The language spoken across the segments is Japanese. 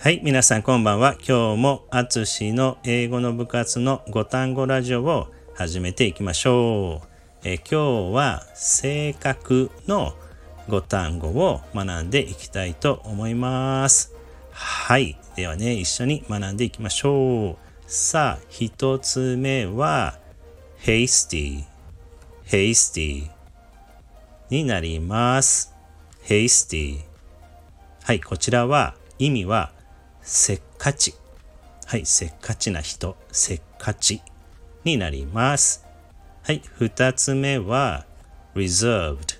はい、皆さんこんばんは。今日もあつしの英語の部活の5単語ラジオを始めていきましょう。え今日は性格の5単語を学んでいきたいと思います。はい。ではね、一緒に学んでいきましょう。さあ、一つ目は hasty, hasty になります。hasty はい、こちらは意味はせっかち。はい、せっかちな人、せっかちになります。はい、二つ目は reserved,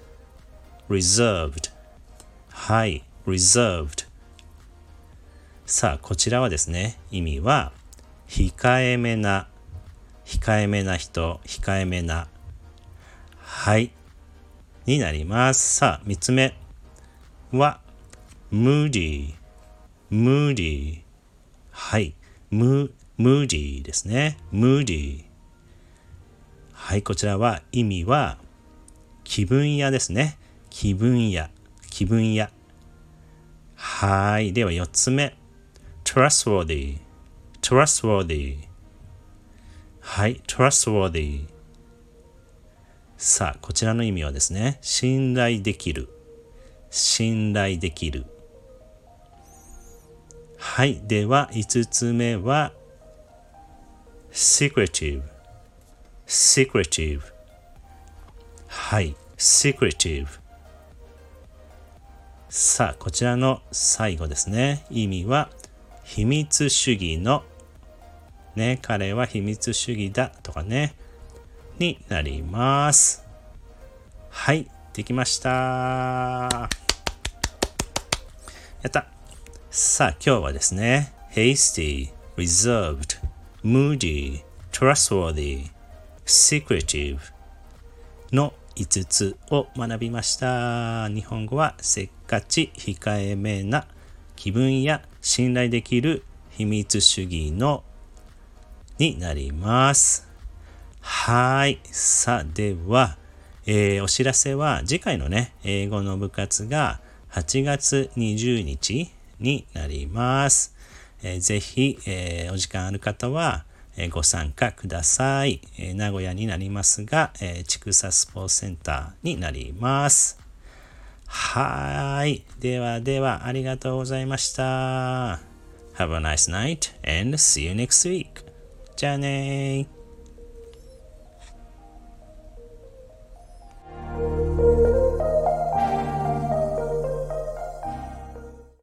reserved。はい、reserved。さあ、こちらはですね、意味は控えめな、控えめな人、控えめな。はい、になります。さあ、三つ目は moody, moody はい、ムムーディーですね。ムーディー。はい、こちらは意味は気分屋ですね。気分屋、気分屋。はい、では4つ目。trustworthy, trustworthy。はい、trustworthy。さあ、こちらの意味はですね、信頼できる。信頼できる。はい。では、5つ目は、secretive, secretive. はい。secretive. さあ、こちらの最後ですね。意味は、秘密主義の、ね、彼は秘密主義だとかね、になります。はい。できました。やった。さあ、今日はですね、hasty, reserved, moody, trustworthy, secretive の5つを学びました。日本語はせっかち、控えめな、気分や信頼できる秘密主義のになります。はい。さあ、では、えーお知らせは次回のね、英語の部活が8月20日になります。えーぜひ、えーお時間ある方は、えご参加ください。え名古屋になりますが、えー、ちくさスポーツセンターになります。はーい。ではでは、ありがとうございました。Have a nice night and see you next week. じゃあねー。